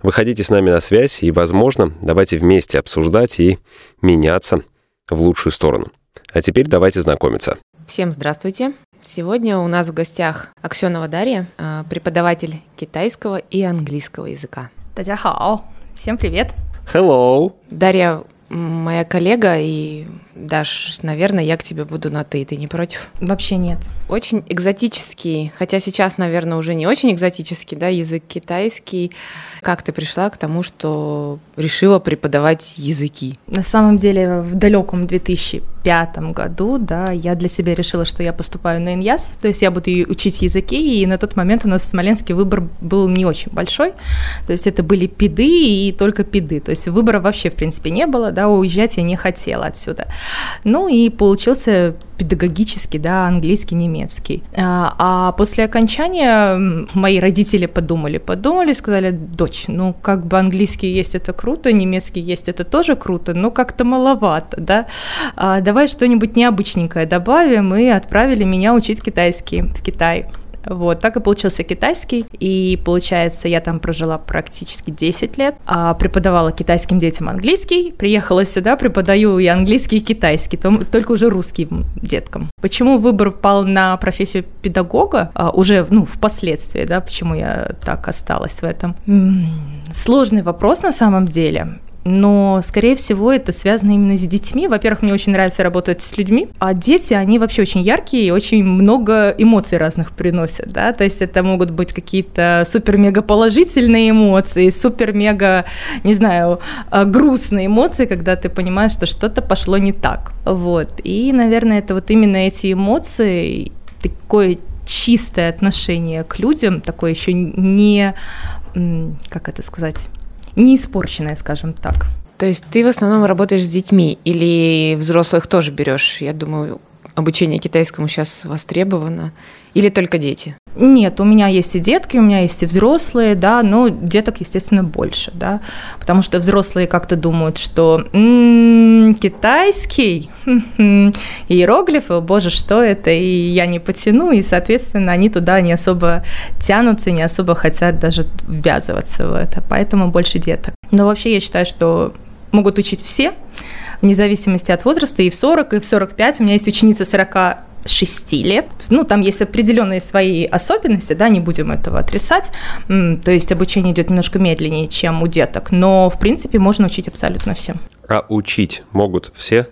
Выходите с нами на связь и, возможно, давайте вместе обсуждать и меняться в лучшую сторону. А теперь давайте знакомиться. Всем здравствуйте. Сегодня у нас в гостях Аксенова Дарья, э, преподаватель китайского и английского языка. Татьяна, всем привет. Hello. Дарья моя коллега и Даш, наверное, я к тебе буду на «ты», ты не против? Вообще нет. Очень экзотический, хотя сейчас, наверное, уже не очень экзотический, да, язык китайский. Как ты пришла к тому, что решила преподавать языки? На самом деле, в далеком 2005 году, да, я для себя решила, что я поступаю на ИНЯС, то есть я буду учить языки, и на тот момент у нас в Смоленске выбор был не очень большой, то есть это были пиды и только пиды, то есть выбора вообще, в принципе, не было, да, уезжать я не хотела отсюда. Ну и получился педагогический, да, английский, немецкий. А, а после окончания мои родители подумали, подумали, сказали, дочь, ну как бы английский есть, это круто, немецкий есть, это тоже круто, но как-то маловато, да, а, давай что-нибудь необычненькое добавим, и отправили меня учить китайский в Китай. Вот, так и получился китайский. И получается, я там прожила практически 10 лет, а преподавала китайским детям английский. Приехала сюда, преподаю и английский, и китайский, только уже русским деткам. Почему выбор пал на профессию педагога а, уже, ну, впоследствии, да, почему я так осталась в этом? Сложный вопрос на самом деле но, скорее всего, это связано именно с детьми. Во-первых, мне очень нравится работать с людьми, а дети, они вообще очень яркие и очень много эмоций разных приносят, да, то есть это могут быть какие-то супер-мега положительные эмоции, супер-мега, не знаю, а, грустные эмоции, когда ты понимаешь, что что-то пошло не так, вот, и, наверное, это вот именно эти эмоции, такое чистое отношение к людям, такое еще не, как это сказать, не испорченная, скажем так. То есть ты в основном работаешь с детьми или взрослых тоже берешь? Я думаю, обучение китайскому сейчас востребовано. Или только дети? Нет, у меня есть и детки, у меня есть и взрослые, да, но деток, естественно, больше, да, потому что взрослые как-то думают, что м-м, китайский, иероглифы, о боже, что это, и я не потяну, и, соответственно, они туда не особо тянутся, не особо хотят даже ввязываться в это, поэтому больше деток. Но вообще я считаю, что могут учить все, вне зависимости от возраста, и в 40, и в 45. У меня есть ученица 40 6 лет. Ну, там есть определенные свои особенности, да, не будем этого отрицать. То есть обучение идет немножко медленнее, чем у деток, но, в принципе, можно учить абсолютно всем. А учить могут все?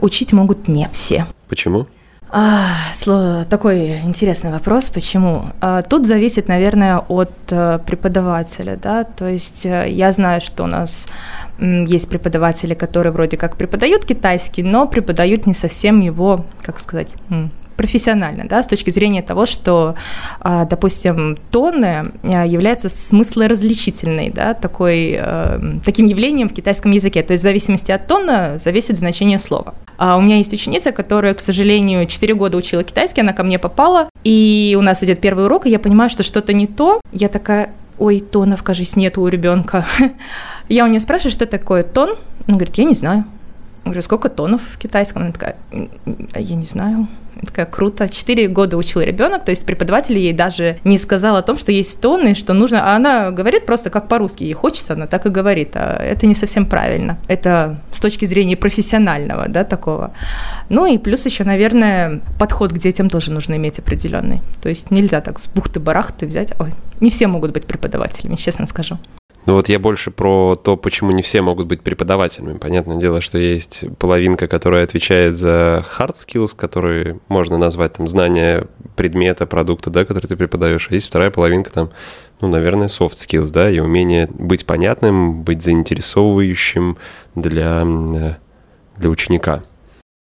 Учить могут не все. Почему? А, такой интересный вопрос, почему? А, тут зависит, наверное, от э, преподавателя, да, то есть э, я знаю, что у нас есть преподаватели, которые вроде как преподают китайский, но преподают не совсем его, как сказать, профессионально, да, с точки зрения того, что, а, допустим, тоны а, являются смыслоразличительной, да, такой, э, таким явлением в китайском языке. То есть в зависимости от тона зависит значение слова. А у меня есть ученица, которая, к сожалению, 4 года учила китайский, она ко мне попала, и у нас идет первый урок, и я понимаю, что что-то не то. Я такая, ой, тонов, кажется, нету у ребенка. Я у нее спрашиваю, что такое тон. Она говорит, я не знаю. Говорю, сколько тонов в китайском? Она такая, я не знаю. Я такая, круто. Четыре года учил ребенок, то есть преподаватель ей даже не сказал о том, что есть тоны, что нужно. А она говорит просто как по-русски. Ей хочется, она так и говорит. А это не совсем правильно. Это с точки зрения профессионального, да, такого. Ну и плюс еще, наверное, подход к детям тоже нужно иметь определенный. То есть нельзя так с бухты-барахты взять. Ой, не все могут быть преподавателями, честно скажу. Ну вот я больше про то, почему не все могут быть преподавателями. Понятное дело, что есть половинка, которая отвечает за hard skills, которые можно назвать там знание предмета, продукта, да, который ты преподаешь. А есть вторая половинка там, ну, наверное, soft skills, да, и умение быть понятным, быть заинтересовывающим для, для ученика.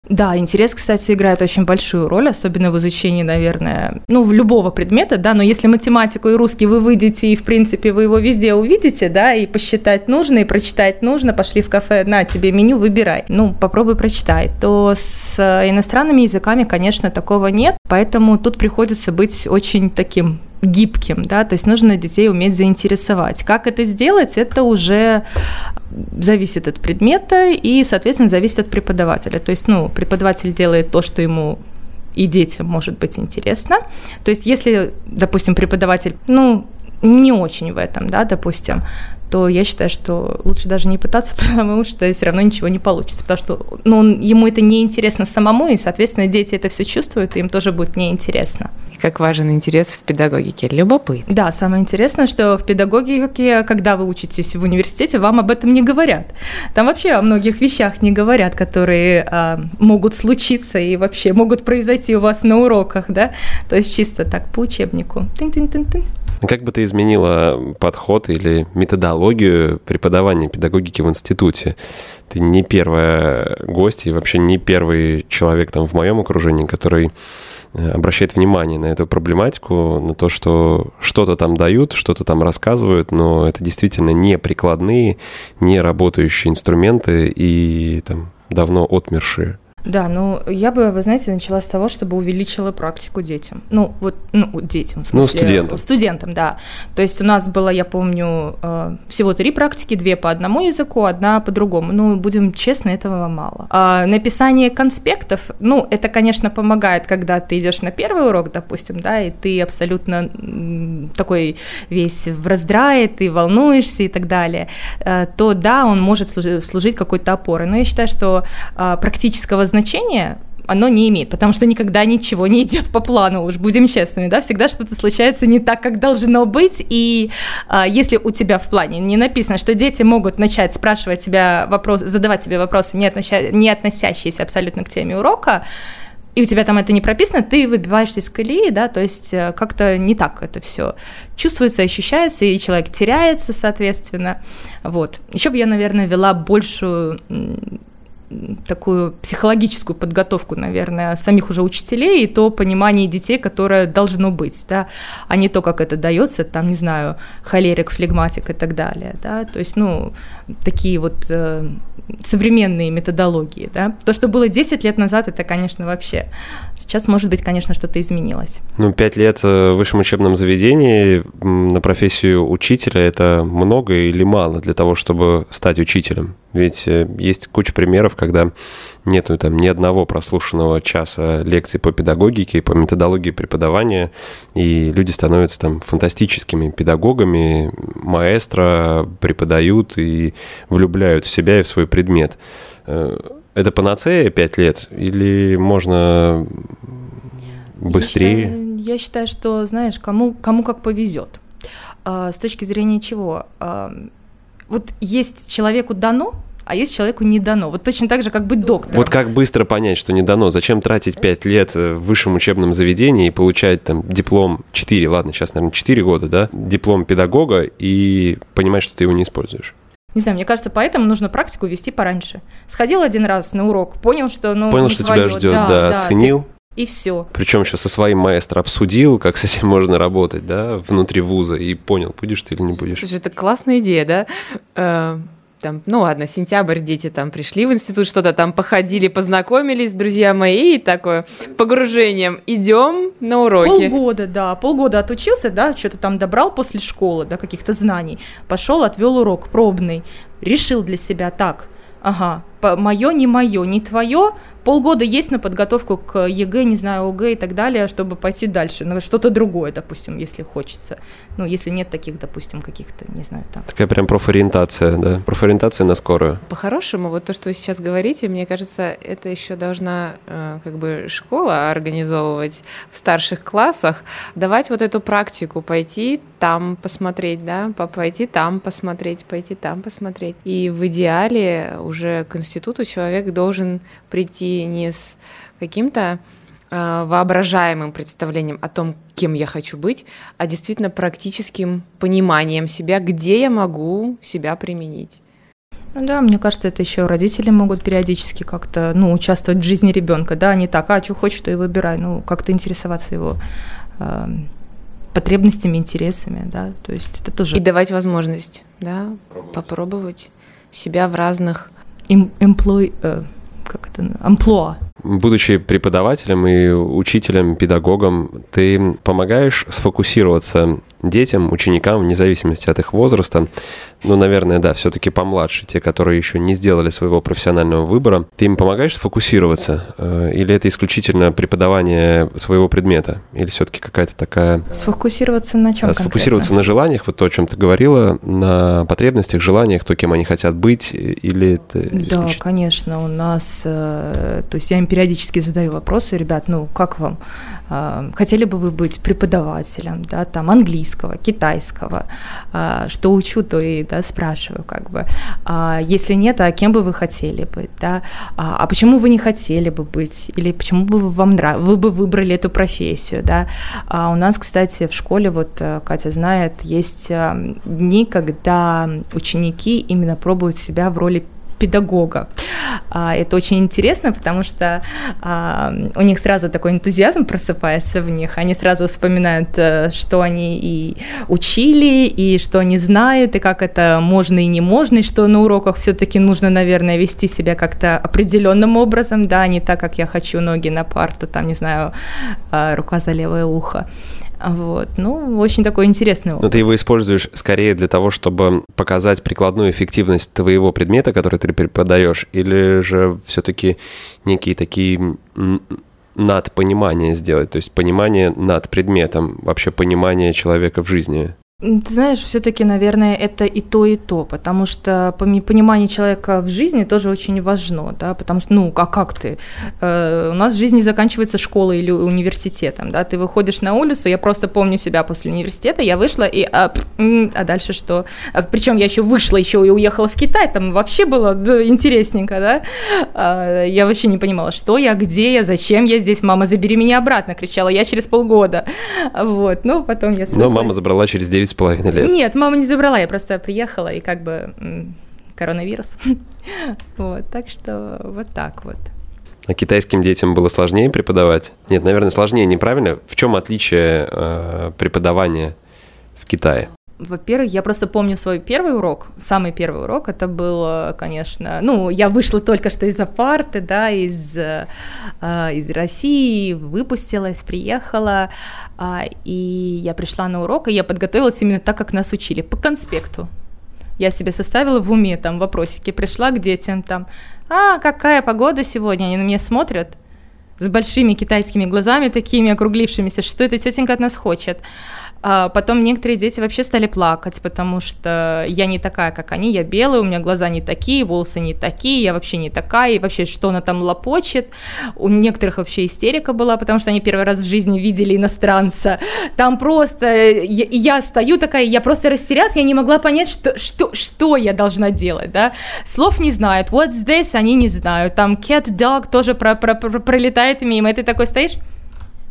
Да, интерес, кстати, играет очень большую роль, особенно в изучении, наверное, ну, в любого предмета, да, но если математику и русский вы выйдете, и, в принципе, вы его везде увидите, да, и посчитать нужно, и прочитать нужно, пошли в кафе, на тебе меню, выбирай. Ну, попробуй прочитай. То с иностранными языками, конечно, такого нет, поэтому тут приходится быть очень таким гибким, да, то есть нужно детей уметь заинтересовать. Как это сделать, это уже зависит от предмета и, соответственно, зависит от преподавателя. То есть, ну, преподаватель делает то, что ему и детям может быть интересно. То есть, если, допустим, преподаватель, ну, не очень в этом, да, допустим, то я считаю, что лучше даже не пытаться, потому что все равно ничего не получится, потому что ну, ему это не интересно самому, и, соответственно, дети это все чувствуют, и им тоже будет неинтересно. И как важен интерес в педагогике? Любопытно. Да, самое интересное, что в педагогике, когда вы учитесь в университете, вам об этом не говорят. Там вообще о многих вещах не говорят, которые а, могут случиться и вообще могут произойти у вас на уроках, да, то есть чисто так по учебнику. Тын-тын-тын-тын. Как бы ты изменила подход или методологию преподавания педагогики в институте? Ты не первая гость и вообще не первый человек там в моем окружении, который э, обращает внимание на эту проблематику, на то, что что-то там дают, что-то там рассказывают, но это действительно не прикладные, не работающие инструменты и там давно отмершие. Да, ну я бы, вы знаете, начала с того, чтобы увеличила практику детям. Ну, вот, ну, детям, в ну, смысле. Ну, студентам. Студентам, да. То есть у нас было, я помню, э, всего три практики, две по одному языку, одна по другому. Ну, будем честны, этого мало. А написание конспектов, ну, это, конечно, помогает, когда ты идешь на первый урок, допустим, да, и ты абсолютно такой весь в раздрае, ты волнуешься и так далее, э, то да, он может служить какой-то опорой. Но я считаю, что а, практического значения оно не имеет, потому что никогда ничего не идет по плану, уж будем честными, да, всегда что-то случается не так, как должно быть, и а, если у тебя в плане не написано, что дети могут начать спрашивать тебя вопрос, задавать тебе вопросы, не, относя, не относящиеся абсолютно к теме урока, и у тебя там это не прописано, ты выбиваешься из колеи, да, то есть э, как-то не так это все чувствуется, ощущается, и человек теряется, соответственно, вот. Еще бы я, наверное, вела большую такую психологическую подготовку, наверное, самих уже учителей и то понимание детей, которое должно быть, да, а не то, как это дается, там, не знаю, холерик, флегматик и так далее, да, то есть, ну, такие вот э, современные методологии, да. То, что было 10 лет назад, это, конечно, вообще. Сейчас, может быть, конечно, что-то изменилось. Ну, 5 лет в высшем учебном заведении на профессию учителя – это много или мало для того, чтобы стать учителем? Ведь э, есть куча примеров, когда нету там ни одного прослушанного часа лекций по педагогике, по методологии преподавания, и люди становятся там фантастическими педагогами, маэстро, преподают и влюбляют в себя и в свой предмет. Э, это панацея 5 лет или можно быстрее? Я считаю, я считаю что, знаешь, кому, кому как повезет. А, с точки зрения чего? А, вот есть человеку дано, а есть человеку не дано. Вот точно так же, как быть доктором. Вот как быстро понять, что не дано? Зачем тратить 5 лет в высшем учебном заведении и получать там диплом 4, ладно, сейчас, наверное, 4 года, да, диплом педагога и понимать, что ты его не используешь? Не знаю, мне кажется, поэтому нужно практику вести пораньше. Сходил один раз на урок, понял, что ну понял, что твое. тебя ждет, да, да, да оценил. Ты... И все. Причем еще со своим маэстро обсудил, как с этим можно работать, да, внутри вуза, и понял, будешь ты или не будешь. Слушай, это классная идея, да? Там, ну ладно, сентябрь, дети там пришли в институт, что-то там походили, познакомились, друзья мои, и такое погружением идем на уроки. Полгода, да, полгода отучился, да, что-то там добрал после школы, да, каких-то знаний, пошел, отвел урок пробный, решил для себя так, ага, мое, не мое, не твое, полгода есть на подготовку к ЕГЭ, не знаю, ОГЭ и так далее, чтобы пойти дальше, на что-то другое, допустим, если хочется. Ну, если нет таких, допустим, каких-то, не знаю, там. Такая прям профориентация, да? Профориентация на скорую. По-хорошему, вот то, что вы сейчас говорите, мне кажется, это еще должна э, как бы школа организовывать в старших классах, давать вот эту практику, пойти там посмотреть, да, пойти там посмотреть, пойти там посмотреть. И в идеале уже к институту человек должен прийти не с каким-то э, воображаемым представлением о том, кем я хочу быть, а действительно практическим пониманием себя, где я могу себя применить. Ну да, мне кажется, это еще родители могут периодически как-то, ну, участвовать в жизни ребенка, да, не так, а что хочешь, то и выбирай, ну, как-то интересоваться его э, потребностями, интересами, да, то есть это тоже... И давать возможность, да, попробовать, попробовать себя в разных... Эмплой, как это, амплуа. Будучи преподавателем и учителем, педагогом, ты помогаешь сфокусироваться детям, ученикам, вне зависимости от их возраста, ну, наверное, да, все-таки помладше, те, которые еще не сделали своего профессионального выбора, ты им помогаешь сфокусироваться? Э, или это исключительно преподавание своего предмета? Или все-таки какая-то такая... Сфокусироваться на чем Сфокусироваться на желаниях, вот то, о чем ты говорила, на потребностях, желаниях, то, кем они хотят быть, или это Да, конечно, у нас... Э, то есть я им периодически задаю вопросы, ребят, ну, как вам? Э, хотели бы вы быть преподавателем, да, там, английского, китайского? Что учу, то и да, спрашиваю, как бы, а, если нет, а кем бы вы хотели быть, да, а, а почему вы не хотели бы быть, или почему бы вам нрав... вы бы выбрали эту профессию, да, а у нас, кстати, в школе, вот э, Катя знает, есть э, дни, когда ученики именно пробуют себя в роли педагога. А, это очень интересно, потому что а, у них сразу такой энтузиазм просыпается в них, они сразу вспоминают, э, что они и учили, и что они знают, и как это можно и не можно, и что на уроках все-таки нужно, наверное, вести себя как-то определенным образом, да, не так, как я хочу ноги на парту, там, не знаю, а, рука за левое ухо. Вот. Ну, очень такой интересный опыт. Но ты его используешь скорее для того, чтобы показать прикладную эффективность твоего предмета, который ты преподаешь, или же все-таки некие такие над понимание сделать, то есть понимание над предметом, вообще понимание человека в жизни? Ты знаешь, все-таки, наверное, это и то, и то, потому что понимание человека в жизни тоже очень важно, да, потому что, ну, а как ты? Э, у нас жизнь не заканчивается школой или университетом, да, ты выходишь на улицу, я просто помню себя после университета, я вышла и, а, а дальше что? А, причем я еще вышла, еще и уехала в Китай, там вообще было да, интересненько, да, а, я вообще не понимала, что я, где я, зачем я здесь, мама, забери меня обратно, кричала я через полгода, вот, ну, потом я... Но мама забрала через 9 с половиной лет. Нет, мама не забрала, я просто приехала и как бы коронавирус. вот, так что вот так вот. А китайским детям было сложнее преподавать? Нет, наверное, сложнее, неправильно. В чем отличие э, преподавания в Китае? Во-первых, я просто помню свой первый урок, самый первый урок, это был, конечно, ну, я вышла только что из-за парты, да, из, э, из России, выпустилась, приехала, э, и я пришла на урок, и я подготовилась именно так, как нас учили, по конспекту. Я себе составила в уме там вопросики, пришла к детям там, а, какая погода сегодня, они на меня смотрят, с большими китайскими глазами такими округлившимися, что эта тетенька от нас хочет. А потом некоторые дети вообще стали плакать, потому что я не такая, как они, я белая, у меня глаза не такие, волосы не такие, я вообще не такая, и вообще что она там лопочет. У некоторых вообще истерика была, потому что они первый раз в жизни видели иностранца. Там просто я, я стою такая, я просто растерялась, я не могла понять, что, что, что я должна делать, да. Слов не знают, what's this, они не знают. Там cat, dog тоже про, про, про, пролетает мимо, и ты такой стоишь,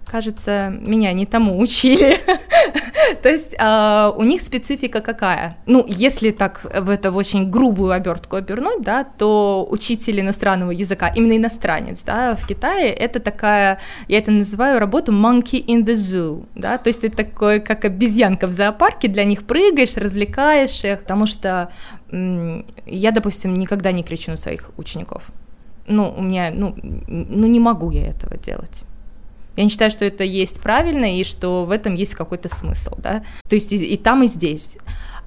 кажется, меня не тому учили. То есть э, у них специфика какая? Ну, если так в это очень грубую обертку обернуть, да, то учитель иностранного языка, именно иностранец, да, в Китае это такая, я это называю работу monkey in the zoo, да, то есть это такое, как обезьянка в зоопарке, для них прыгаешь, развлекаешь их, потому что я, допустим, никогда не кричу на своих учеников. Ну, у меня, ну, ну не могу я этого делать. Я не считаю, что это есть правильно и что в этом есть какой-то смысл, да. То есть и, и там, и здесь.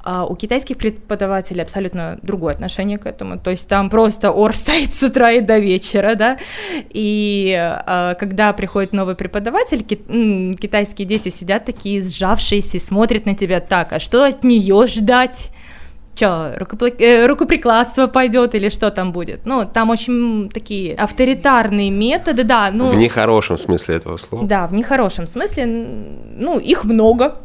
А у китайских преподавателей абсолютно другое отношение к этому. То есть там просто ор стоит с утра и до вечера, да. И а, когда приходит новый преподаватель, ки- китайские дети сидят такие сжавшиеся, смотрят на тебя так, а что от нее ждать? Что, рукопли... Э, рукоприкладство пойдет или что там будет. Ну, там очень такие авторитарные методы, да. Ну, в нехорошем смысле этого слова. Да, в нехорошем смысле, ну, их много.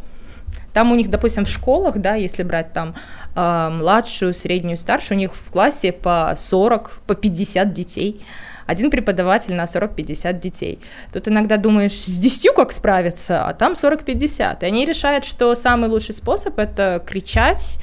Там у них, допустим, в школах, да, если брать там э, младшую, среднюю, старшую, у них в классе по 40, по 50 детей. Один преподаватель на 40-50 детей. Тут иногда думаешь, с 10 как справиться, а там 40-50. И они решают, что самый лучший способ — это кричать.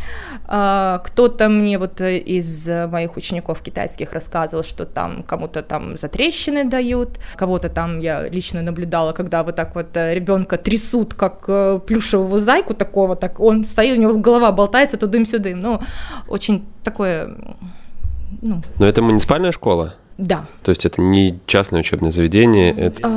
А, кто-то мне вот из моих учеников китайских рассказывал, что там кому-то там затрещины дают, кого-то там я лично наблюдала, когда вот так вот э, ребенка трясут, как э, плюшевого зайку такого, так он стоит, у него голова болтается тудым-сюдым. Ну, очень такое... Ну. Но это муниципальная школа? Да. То есть это не частное учебное заведение, это...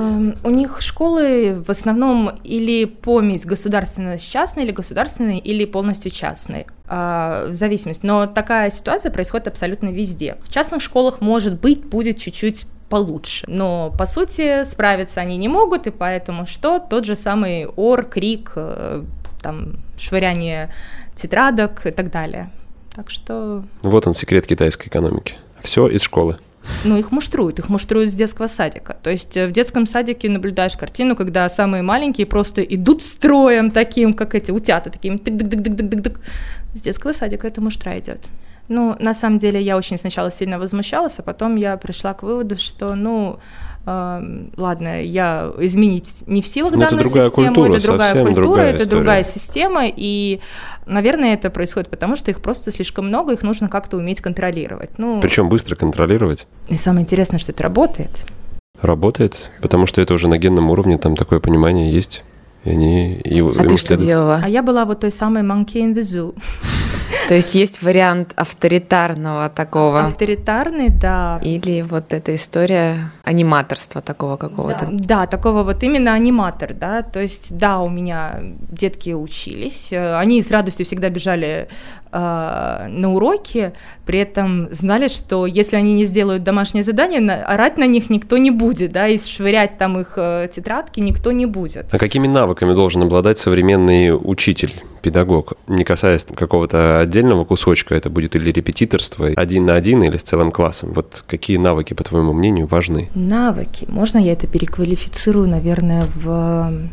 У них школы в основном или помесь государственной с частной, или государственной, или полностью частной, uh, в зависимости. Но такая ситуация происходит абсолютно везде. В частных школах, может быть, будет чуть-чуть получше. Но, по сути, справиться они не могут, и поэтому что? Тот же самый ор, крик, э, там, швыряние тетрадок и так далее. Так что... Вот он, секрет китайской экономики. Все из школы. Ну, их муштруют, их муштруют с детского садика. То есть э, в детском садике наблюдаешь картину, когда самые маленькие просто идут строем таким, как эти утята, таким тык дык дык дык дык дык С детского садика это муштра идет. Ну, на самом деле, я очень сначала сильно возмущалась, а потом я пришла к выводу, что, ну, ладно, я изменить не в силах ну, данную это систему, культура, это другая культура, другая это история. другая система, и, наверное, это происходит потому, что их просто слишком много, их нужно как-то уметь контролировать. Ну, Причем быстро контролировать. И самое интересное, что это работает. Работает, потому что это уже на генном уровне, там такое понимание есть. И они, и, а ты что делала? А я была вот той самой monkey in the zoo. То есть есть вариант авторитарного такого. Авторитарный, да. Или вот эта история аниматорства такого какого-то. Да, да, такого вот именно аниматор, да. То есть, да, у меня детки учились, они с радостью всегда бежали э, на уроки, при этом знали, что если они не сделают домашнее задание, на, орать на них никто не будет, да, и швырять там их э, тетрадки никто не будет. А какими навыками должен обладать современный учитель, педагог, не касаясь какого-то отдельного кусочка, это будет или репетиторство один на один, или с целым классом. Вот какие навыки, по твоему мнению, важны? Навыки. Можно я это переквалифицирую, наверное, в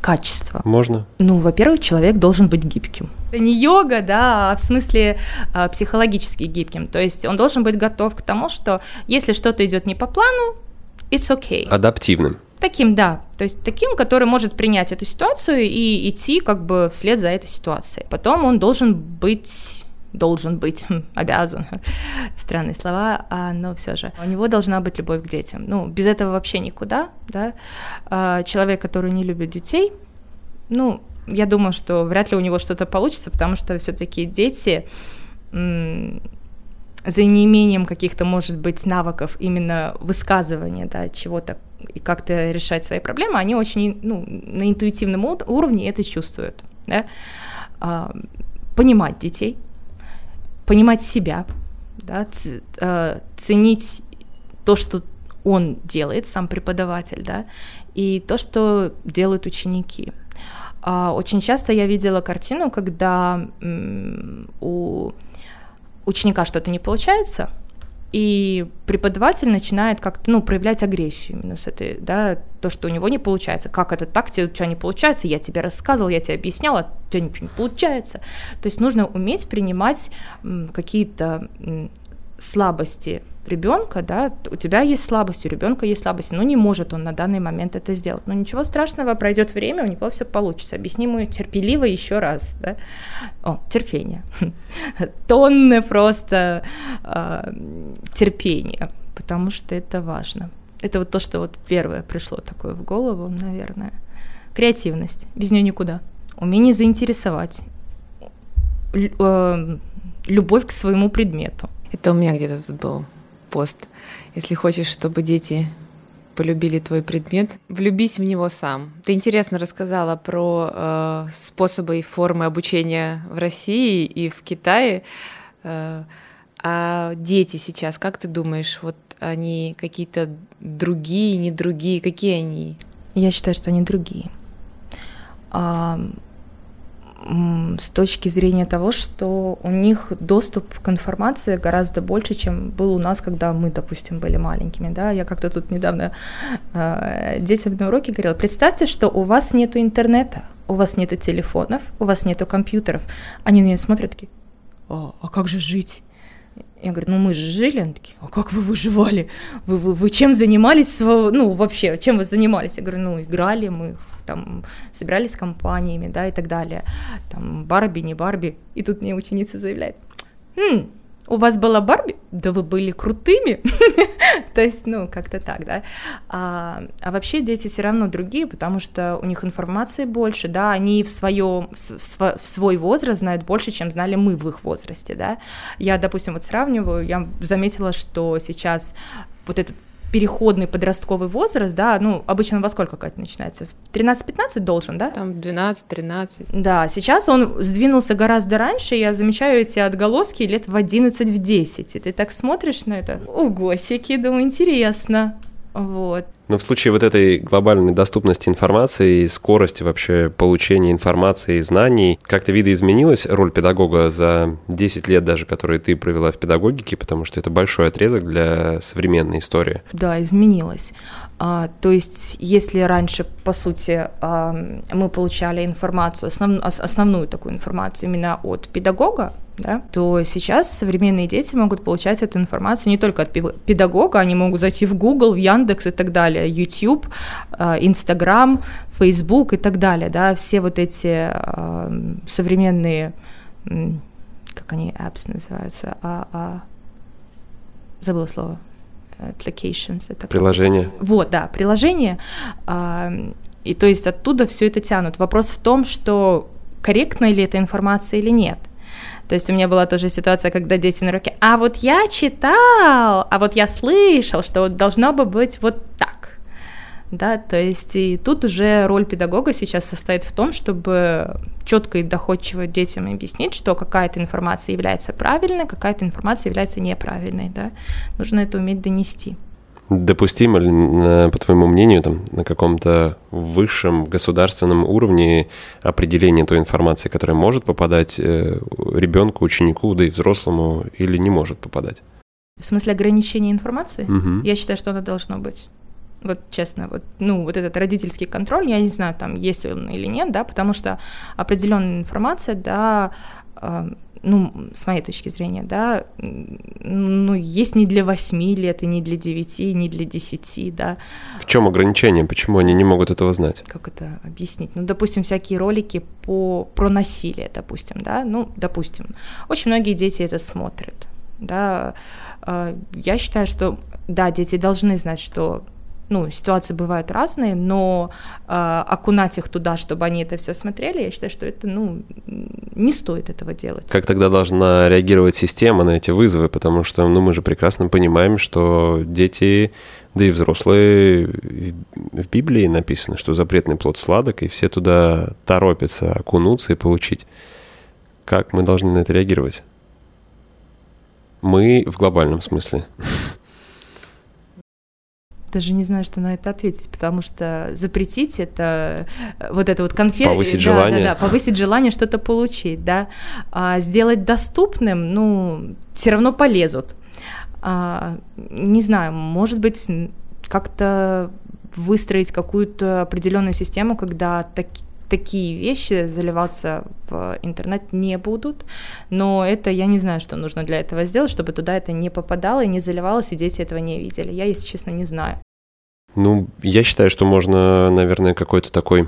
качество. Можно. Ну, во-первых, человек должен быть гибким. Это не йога, да, а в смысле а, психологически гибким. То есть он должен быть готов к тому, что если что-то идет не по плану, it's okay. Адаптивным. Таким, да. То есть таким, который может принять эту ситуацию и идти как бы вслед за этой ситуацией. Потом он должен быть должен быть, обязан, странные слова, а, но все же. У него должна быть любовь к детям. Ну, без этого вообще никуда, да. А, человек, который не любит детей, ну, я думаю, что вряд ли у него что-то получится, потому что все-таки дети за неимением каких-то, может быть, навыков именно высказывания, да, чего-то и как-то решать свои проблемы, они очень, ну, на интуитивном уровне это чувствуют, да. А, понимать детей, понимать себя, да, э, ценить то, что он делает, сам преподаватель, да, и то, что делают ученики. А, очень часто я видела картину, когда у ученика что-то не получается, и преподаватель начинает как-то, ну, проявлять агрессию именно с этой, да, то, что у него не получается. Как это так, у тебя не получается? Я тебе рассказывал, я тебе объясняла, у тебя ничего не получается. То есть нужно уметь принимать какие-то слабости ребенка, да, у тебя есть слабость, у ребенка есть слабости, но не может он на данный момент это сделать. Но ничего страшного, пройдет время, у него все получится. Объясни ему терпеливо еще раз, да. О, терпение. Тонны просто э, терпения, потому что это важно. Это вот то, что вот первое пришло такое в голову, наверное. Креативность, без нее никуда. Умение заинтересовать, э, любовь к своему предмету. Это у меня где-то тут был пост. Если хочешь, чтобы дети полюбили твой предмет, влюбись в него сам. Ты интересно рассказала про э, способы и формы обучения в России и в Китае. Э, а дети сейчас, как ты думаешь, вот они какие-то другие, не другие, какие они? Я считаю, что они другие с точки зрения того, что у них доступ к информации гораздо больше, чем был у нас, когда мы, допустим, были маленькими. Да? Я как-то тут недавно э, детям на уроке говорила, представьте, что у вас нет интернета, у вас нет телефонов, у вас нет компьютеров. Они на меня смотрят такие, а, а как же жить? Я говорю, ну мы же жили. Они такие, а как вы выживали? Вы, вы, вы чем занимались? Ну, вообще, чем вы занимались? Я говорю, ну, играли мы, там, собирались с компаниями, да, и так далее. Там, Барби, не Барби. И тут мне ученица заявляет, хм, у вас была Барби? Да вы были крутыми. То есть, ну, как-то так, да. А, а вообще дети все равно другие, потому что у них информации больше, да, они в своем, в, в свой возраст знают больше, чем знали мы в их возрасте, да. Я, допустим, вот сравниваю, я заметила, что сейчас вот этот переходный подростковый возраст, да, ну, обычно во сколько как начинается? 13-15 должен, да? Там 12-13. Да, сейчас он сдвинулся гораздо раньше, я замечаю эти отголоски лет в 11 в 10, и ты так смотришь на это, ого, сики, думаю, интересно, вот. Но в случае вот этой глобальной доступности информации и скорости вообще получения информации и знаний, как-то видоизменилась роль педагога за 10 лет даже, которые ты провела в педагогике, потому что это большой отрезок для современной истории. Да, изменилась. А, то есть, если раньше, по сути, а, мы получали информацию, основ, основную такую информацию именно от педагога, да, то сейчас современные дети могут получать эту информацию не только от педагога, они могут зайти в Google, в Яндекс и так далее, YouTube, а, Instagram, Facebook и так далее, да, все вот эти современные, как они, apps называются, а, а, забыла слово, applications. Это приложение. Вот, да, приложение. А, и то есть оттуда все это тянут. Вопрос в том, что корректна ли эта информация или нет. То есть у меня была тоже ситуация, когда дети на руке, а вот я читал, а вот я слышал, что вот должно бы быть вот так да, то есть и тут уже роль педагога сейчас состоит в том, чтобы четко и доходчиво детям объяснить, что какая-то информация является правильной, какая-то информация является неправильной, да, нужно это уметь донести. Допустимо ли, по твоему мнению, там, на каком-то высшем государственном уровне определение той информации, которая может попадать э, ребенку, ученику, да и взрослому, или не может попадать? В смысле ограничения информации? Угу. Я считаю, что оно должно быть вот честно, вот, ну, вот этот родительский контроль, я не знаю, там, есть он или нет, да, потому что определенная информация, да, э, ну, с моей точки зрения, да, ну, есть не для 8 лет, и не для 9, и не для 10, да. В чем ограничение? Почему они не могут этого знать? Как это объяснить? Ну, допустим, всякие ролики по, про насилие, допустим, да, ну, допустим. Очень многие дети это смотрят, да. А, я считаю, что, да, дети должны знать, что ну, ситуации бывают разные, но э, окунать их туда, чтобы они это все смотрели, я считаю, что это, ну, не стоит этого делать. Как тогда должна реагировать система на эти вызовы? Потому что, ну, мы же прекрасно понимаем, что дети, да и взрослые, в Библии написано, что запретный плод сладок, и все туда торопятся окунуться и получить. Как мы должны на это реагировать? Мы в глобальном смысле. даже не знаю, что на это ответить, потому что запретить это э, вот это вот конфет... Повысить да, желание. Да, да, повысить желание что-то получить, да. А сделать доступным, ну, все равно полезут. А, не знаю, может быть, как-то выстроить какую-то определенную систему, когда такие такие вещи заливаться в интернет не будут, но это я не знаю, что нужно для этого сделать, чтобы туда это не попадало и не заливалось, и дети этого не видели. Я, если честно, не знаю. Ну, я считаю, что можно, наверное, какой-то такой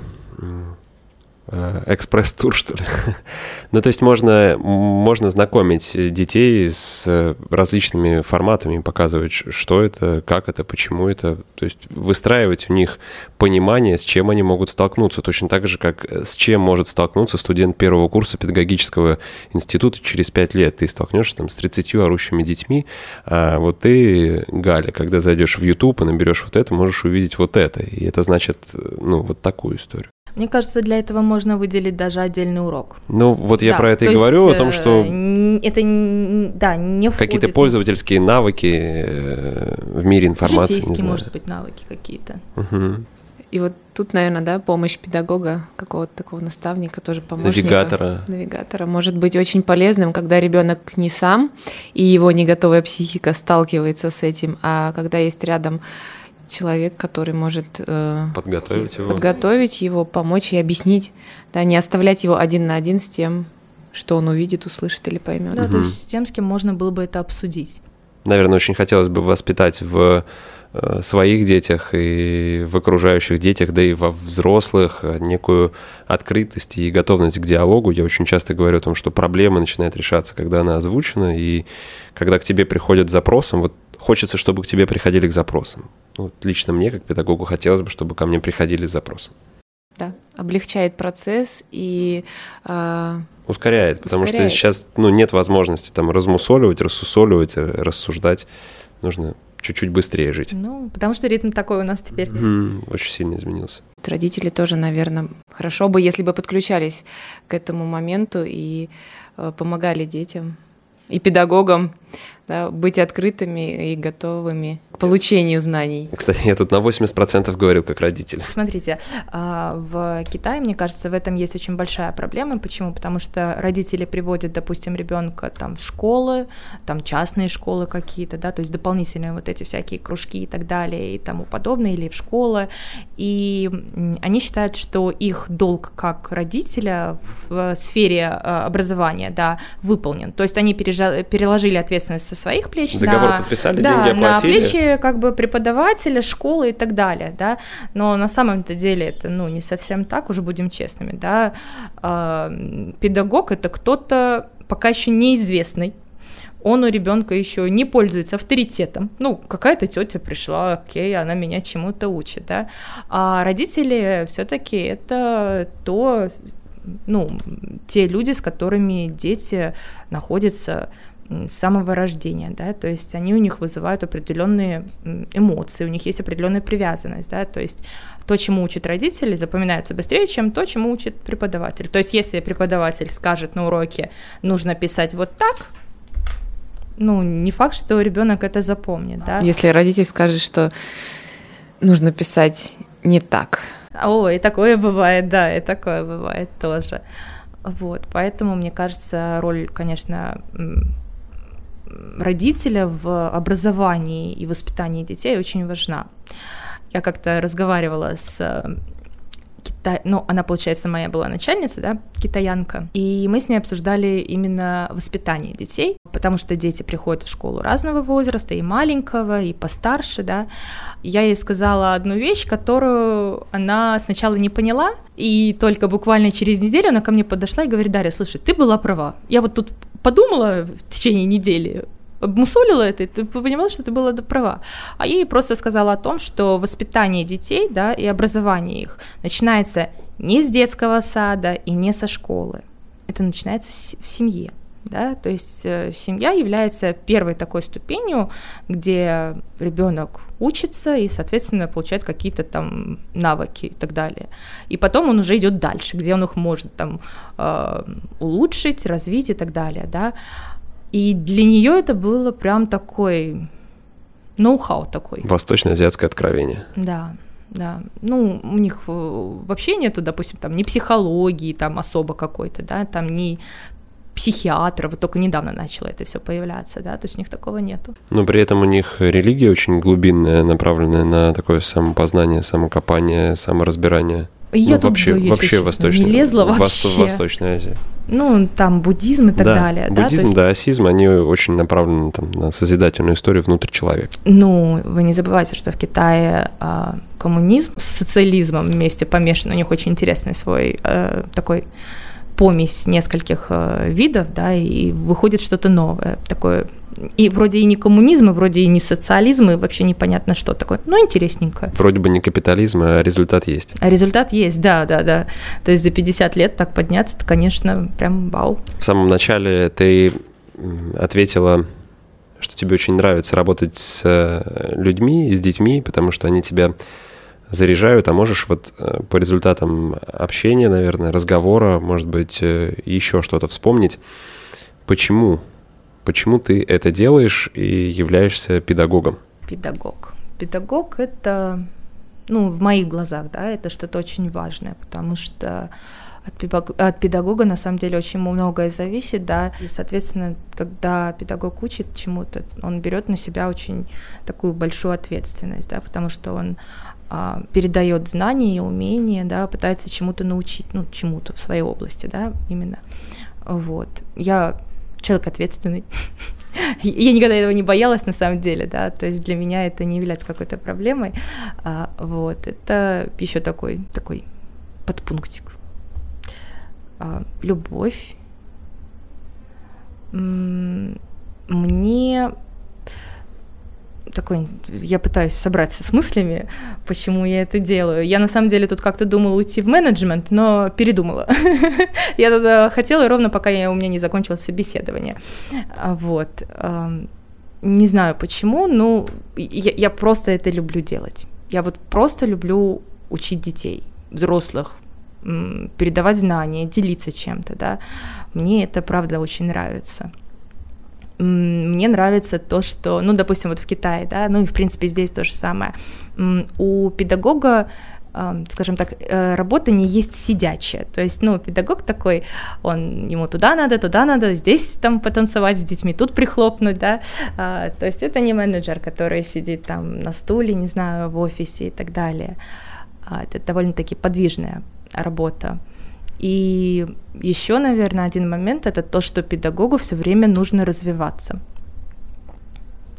экспресс-тур, что ли. ну, то есть можно, можно знакомить детей с различными форматами, показывать, что это, как это, почему это. То есть выстраивать у них понимание, с чем они могут столкнуться. Точно так же, как с чем может столкнуться студент первого курса педагогического института через пять лет. Ты столкнешься там с 30 орущими детьми, а вот ты, Галя, когда зайдешь в YouTube и наберешь вот это, можешь увидеть вот это. И это значит, ну, вот такую историю. Мне кажется, для этого можно выделить даже отдельный урок. Ну, вот я да, про это и говорю, есть, о том, что... Э, это, да, не Какие-то пользовательские навыки э, в мире информации, Житейские, не знаю. может быть, навыки какие-то. Угу. И вот тут, наверное, да, помощь педагога, какого-то такого наставника, тоже помощника. Навигатора. Навигатора может быть очень полезным, когда ребенок не сам, и его не готовая психика сталкивается с этим, а когда есть рядом человек, который может э, подготовить его, подготовить его, помочь и объяснить, да, не оставлять его один на один с тем, что он увидит, услышит или поймет. Да, то есть с тем, с кем можно было бы это обсудить. Наверное, очень хотелось бы воспитать в э, своих детях и в окружающих детях, да и во взрослых э, некую открытость и готовность к диалогу. Я очень часто говорю о том, что проблема начинает решаться, когда она озвучена, и когда к тебе приходят с запросом, вот хочется, чтобы к тебе приходили к запросам. Вот лично мне, как педагогу, хотелось бы, чтобы ко мне приходили с запросом. Да, облегчает процесс и... Э, ускоряет, потому ускоряет. что сейчас ну, нет возможности там размусоливать, рассусоливать, э, рассуждать. Нужно чуть-чуть быстрее жить. Ну, потому что ритм такой у нас теперь. Mm, очень сильно изменился. Родители тоже, наверное, хорошо бы, если бы подключались к этому моменту и э, помогали детям и педагогам да, быть открытыми и готовыми к получению знаний. Кстати, я тут на 80% говорил как родитель. Смотрите, а, в Китае, мне кажется, в этом есть очень большая проблема. Почему? Потому что родители приводят, допустим, ребенка там в школы, там частные школы какие-то, да, то есть дополнительные вот эти всякие кружки и так далее и тому подобное, или в школы, и они считают, что их долг как родителя в сфере а, образования, да, выполнен. То есть они переложили ответственность со своих плеч Договор на, подписали, да, деньги оплатили. на плечи как бы преподавателя, школы и так далее, да, но на самом-то деле это, ну, не совсем так, уже будем честными, да, э, педагог это кто-то пока еще неизвестный, он у ребенка еще не пользуется авторитетом. Ну, какая-то тетя пришла, окей, она меня чему-то учит, да. А родители все-таки это то, ну, те люди, с которыми дети находятся с самого рождения, да, то есть они у них вызывают определенные эмоции, у них есть определенная привязанность, да, то есть то, чему учат родители, запоминается быстрее, чем то, чему учит преподаватель. То есть если преподаватель скажет на уроке, нужно писать вот так, ну, не факт, что ребенок это запомнит, да. Если родитель скажет, что нужно писать не так. О, и такое бывает, да, и такое бывает тоже. Вот, поэтому, мне кажется, роль, конечно, родителя в образовании и воспитании детей очень важна. Я как-то разговаривала с э, Китай, ну, она, получается, моя была начальница, да, китаянка, и мы с ней обсуждали именно воспитание детей, потому что дети приходят в школу разного возраста, и маленького, и постарше, да. Я ей сказала одну вещь, которую она сначала не поняла, и только буквально через неделю она ко мне подошла и говорит, Дарья, слушай, ты была права, я вот тут подумала в течение недели, обмусолила это, ты понимала, что ты была права. А ей просто сказала о том, что воспитание детей, да, и образование их начинается не с детского сада и не со школы. Это начинается в семье. Да, то есть э, семья является первой такой ступенью, где ребенок учится и, соответственно, получает какие-то там навыки и так далее. И потом он уже идет дальше, где он их может там э, улучшить, развить и так далее, да. И для нее это было прям такой ноу-хау такой. Восточно-азиатское откровение. Да, да. Ну, у них э, вообще нету, допустим, там ни психологии там особо какой-то, да, там ни психиатра, вот только недавно начало это все появляться, да, то есть у них такого нету. Но при этом у них религия очень глубинная, направленная на такое самопознание, самокопание, саморазбирание. Я ну, вообще, если вообще восточная, не лезла вообще. Восточная Азия. Ну, там буддизм и так да, далее. Буддизм, да, да, есть... асизм, они очень направлены там, на созидательную историю внутрь человека. Ну, вы не забывайте, что в Китае а, коммунизм с социализмом вместе помешан. У них очень интересный свой а, такой помесь нескольких э, видов, да, и выходит что-то новое, такое, и вроде и не коммунизм, и вроде и не социализм, и вообще непонятно, что такое, но интересненько. Вроде бы не капитализм, а результат есть. А результат есть, да, да, да. То есть за 50 лет так подняться, это, конечно, прям вау. В самом начале ты ответила что тебе очень нравится работать с э, людьми, с детьми, потому что они тебя заряжают, а можешь вот э, по результатам общения, наверное, разговора, может быть, э, еще что-то вспомнить. Почему? Почему ты это делаешь и являешься педагогом? Педагог. Педагог — это, ну, в моих глазах, да, это что-то очень важное, потому что от педагога на самом деле очень многое зависит, да, и, соответственно, когда педагог учит чему-то, он берет на себя очень такую большую ответственность, да, потому что он а, передает знания и умения, да, пытается чему-то научить, ну, чему-то в своей области, да, именно. Вот. Я человек ответственный. Я никогда этого не боялась на самом деле, да, то есть для меня это не является какой-то проблемой. А, вот, это еще такой, такой подпунктик. А, любовь. Мне такой, я пытаюсь собраться с мыслями, почему я это делаю. Я на самом деле тут как-то думала уйти в менеджмент, но передумала. я туда хотела ровно пока у меня не закончилось собеседование. А вот. Не знаю почему, но я просто это люблю делать. Я вот просто люблю учить детей, взрослых, передавать знания, делиться чем-то, да. Мне это, правда, очень нравится мне нравится то, что, ну, допустим, вот в Китае, да, ну и, в принципе, здесь то же самое. У педагога скажем так, э, работа не есть сидячая. То есть, ну, педагог такой, он, ему туда надо, туда надо, здесь там потанцевать с детьми, тут прихлопнуть, да. А, то есть это не менеджер, который сидит там на стуле, не знаю, в офисе и так далее. А, это довольно-таки подвижная работа. И еще, наверное, один момент это то, что педагогу все время нужно развиваться.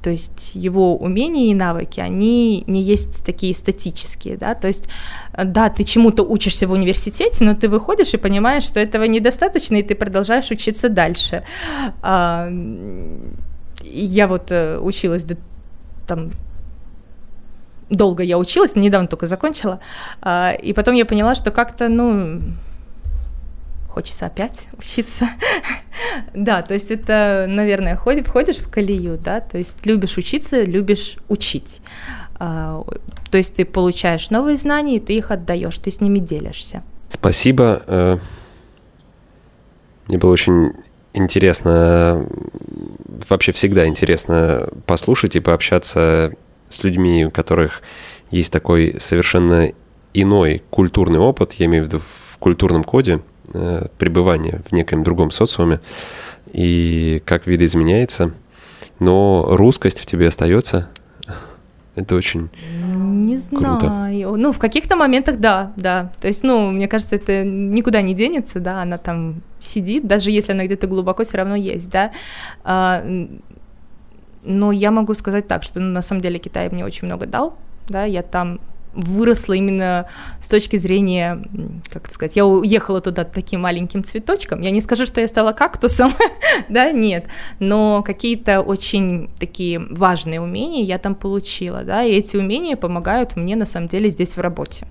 То есть его умения и навыки, они не есть такие статические, да, то есть, да, ты чему-то учишься в университете, но ты выходишь и понимаешь, что этого недостаточно, и ты продолжаешь учиться дальше. А, я вот э, училась до, там долго я училась, недавно только закончила, а, и потом я поняла, что как-то, ну, хочется опять учиться. да, то есть это, наверное, ходишь, входишь в колею, да, то есть любишь учиться, любишь учить. А, то есть ты получаешь новые знания, и ты их отдаешь, ты с ними делишься. Спасибо. Э, мне было очень интересно, вообще всегда интересно послушать и пообщаться с людьми, у которых есть такой совершенно иной культурный опыт, я имею в виду в культурном коде – пребывания в некоем другом социуме и как видоизменяется. Но русскость в тебе остается. Это очень не знаю. Круто. Ну, в каких-то моментах да, да. То есть, ну, мне кажется, это никуда не денется, да, она там сидит, даже если она где-то глубоко все равно есть, да. А, но я могу сказать так, что ну, на самом деле Китай мне очень много дал, да, я там выросла именно с точки зрения, как сказать, я уехала туда таким маленьким цветочком. Я не скажу, что я стала кактусом, да, нет, но какие-то очень такие важные умения я там получила, да, и эти умения помогают мне на самом деле здесь в работе.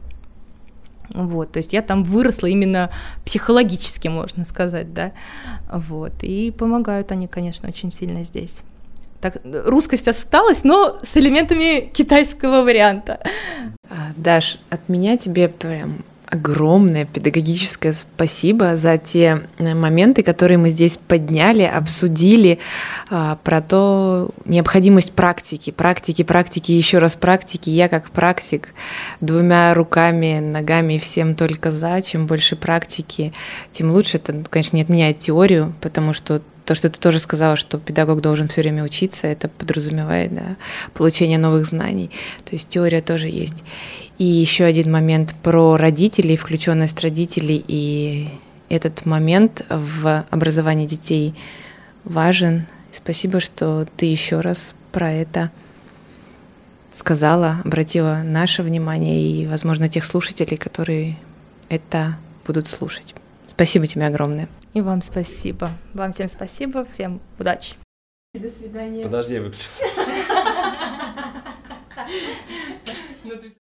Вот, то есть я там выросла именно психологически, можно сказать, да, вот, и помогают они, конечно, очень сильно здесь. Так, русскость осталась, но с элементами китайского варианта. А, Даш, от меня тебе прям огромное педагогическое спасибо за те э, моменты, которые мы здесь подняли, обсудили а, про то необходимость практики, практики, практики, еще раз практики. Я как практик двумя руками, ногами всем только за. Чем больше практики, тем лучше. Это, конечно, не отменяет теорию, потому что то, что ты тоже сказала, что педагог должен все время учиться, это подразумевает да, получение новых знаний. То есть теория тоже есть. И еще один момент про родителей, включенность родителей и этот момент в образовании детей важен. Спасибо, что ты еще раз про это сказала, обратила наше внимание и, возможно, тех слушателей, которые это будут слушать. Спасибо тебе огромное. И вам спасибо. Вам всем спасибо, всем удачи. До свидания. Подожди, я выключу.